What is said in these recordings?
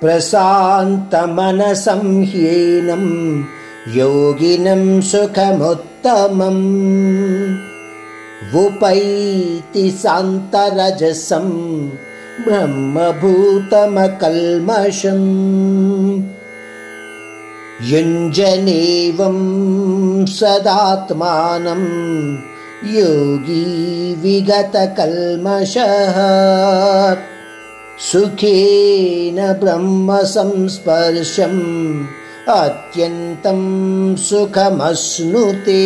प्रशान्तमनसं ह्येनं योगिनं सुखमुत्तमम्। उपैति शान्तरजसं ब्रह्मभूतमकल्मषम्। युञ्जनेवं सदात्मानं योगी विगतकल्मषः। సుఖేన బ్రహ్మ సంస్పర్శం అత్యంతం సుఖమశ్నుతే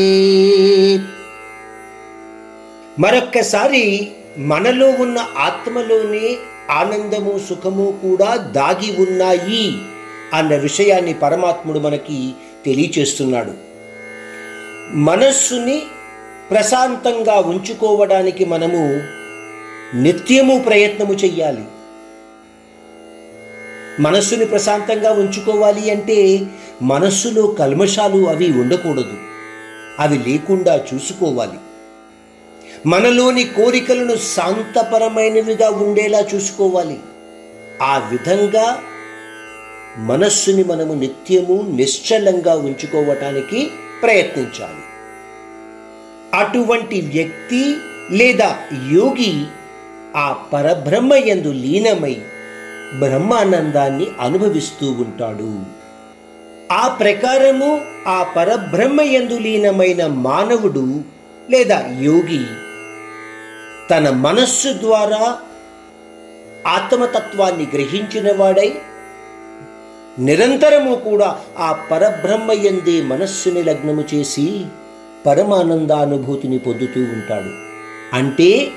మరొక్కసారి మనలో ఉన్న ఆత్మలోనే ఆనందము సుఖము కూడా దాగి ఉన్నాయి అన్న విషయాన్ని పరమాత్ముడు మనకి తెలియచేస్తున్నాడు. మనస్సుని ప్రశాంతంగా ఉంచుకోవడానికి మనము నిత్యము ప్రయత్నము చెయ్యాలి. మనస్సుని ప్రశాంతంగా ఉంచుకోవాలి అంటే మనస్సులో కల్మషాలు అవి ఉండకూడదు. అవి లేకుండా చూసుకోవాలి. మనలోని కోరికలను శాంతపరమైనవిగా ఉండేలా చూసుకోవాలి. ఆ విధంగా మనస్సుని మనము నిత్యము నిశ్చలంగా ఉంచుకోవటానికి ప్రయత్నించాలి. అటువంటి వ్యక్తి లేదా యోగి ఆ పరబ్రహ్మ యందు లీనమై బ్రహ్మానందాన్ని అనుభవిస్తూ ఉంటాడు. ఆ ప్రకారము ఆ పరబ్రహ్మ లీనమైన మానవుడు లేదా యోగి తన మనస్సు ద్వారా ఆత్మతత్వాన్ని గ్రహించిన వాడై నిరంతరము కూడా ఆ పరబ్రహ్మ ఎందే మనస్సుని లగ్నము చేసి పరమానందానుభూతిని పొందుతూ ఉంటాడు. అంటే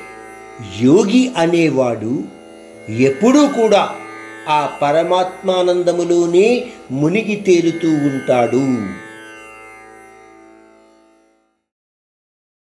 యోగి అనేవాడు ఎప్పుడూ కూడా ఆ పరమాత్మానందములోనే మునిగి తేలుతూ ఉంటాడు.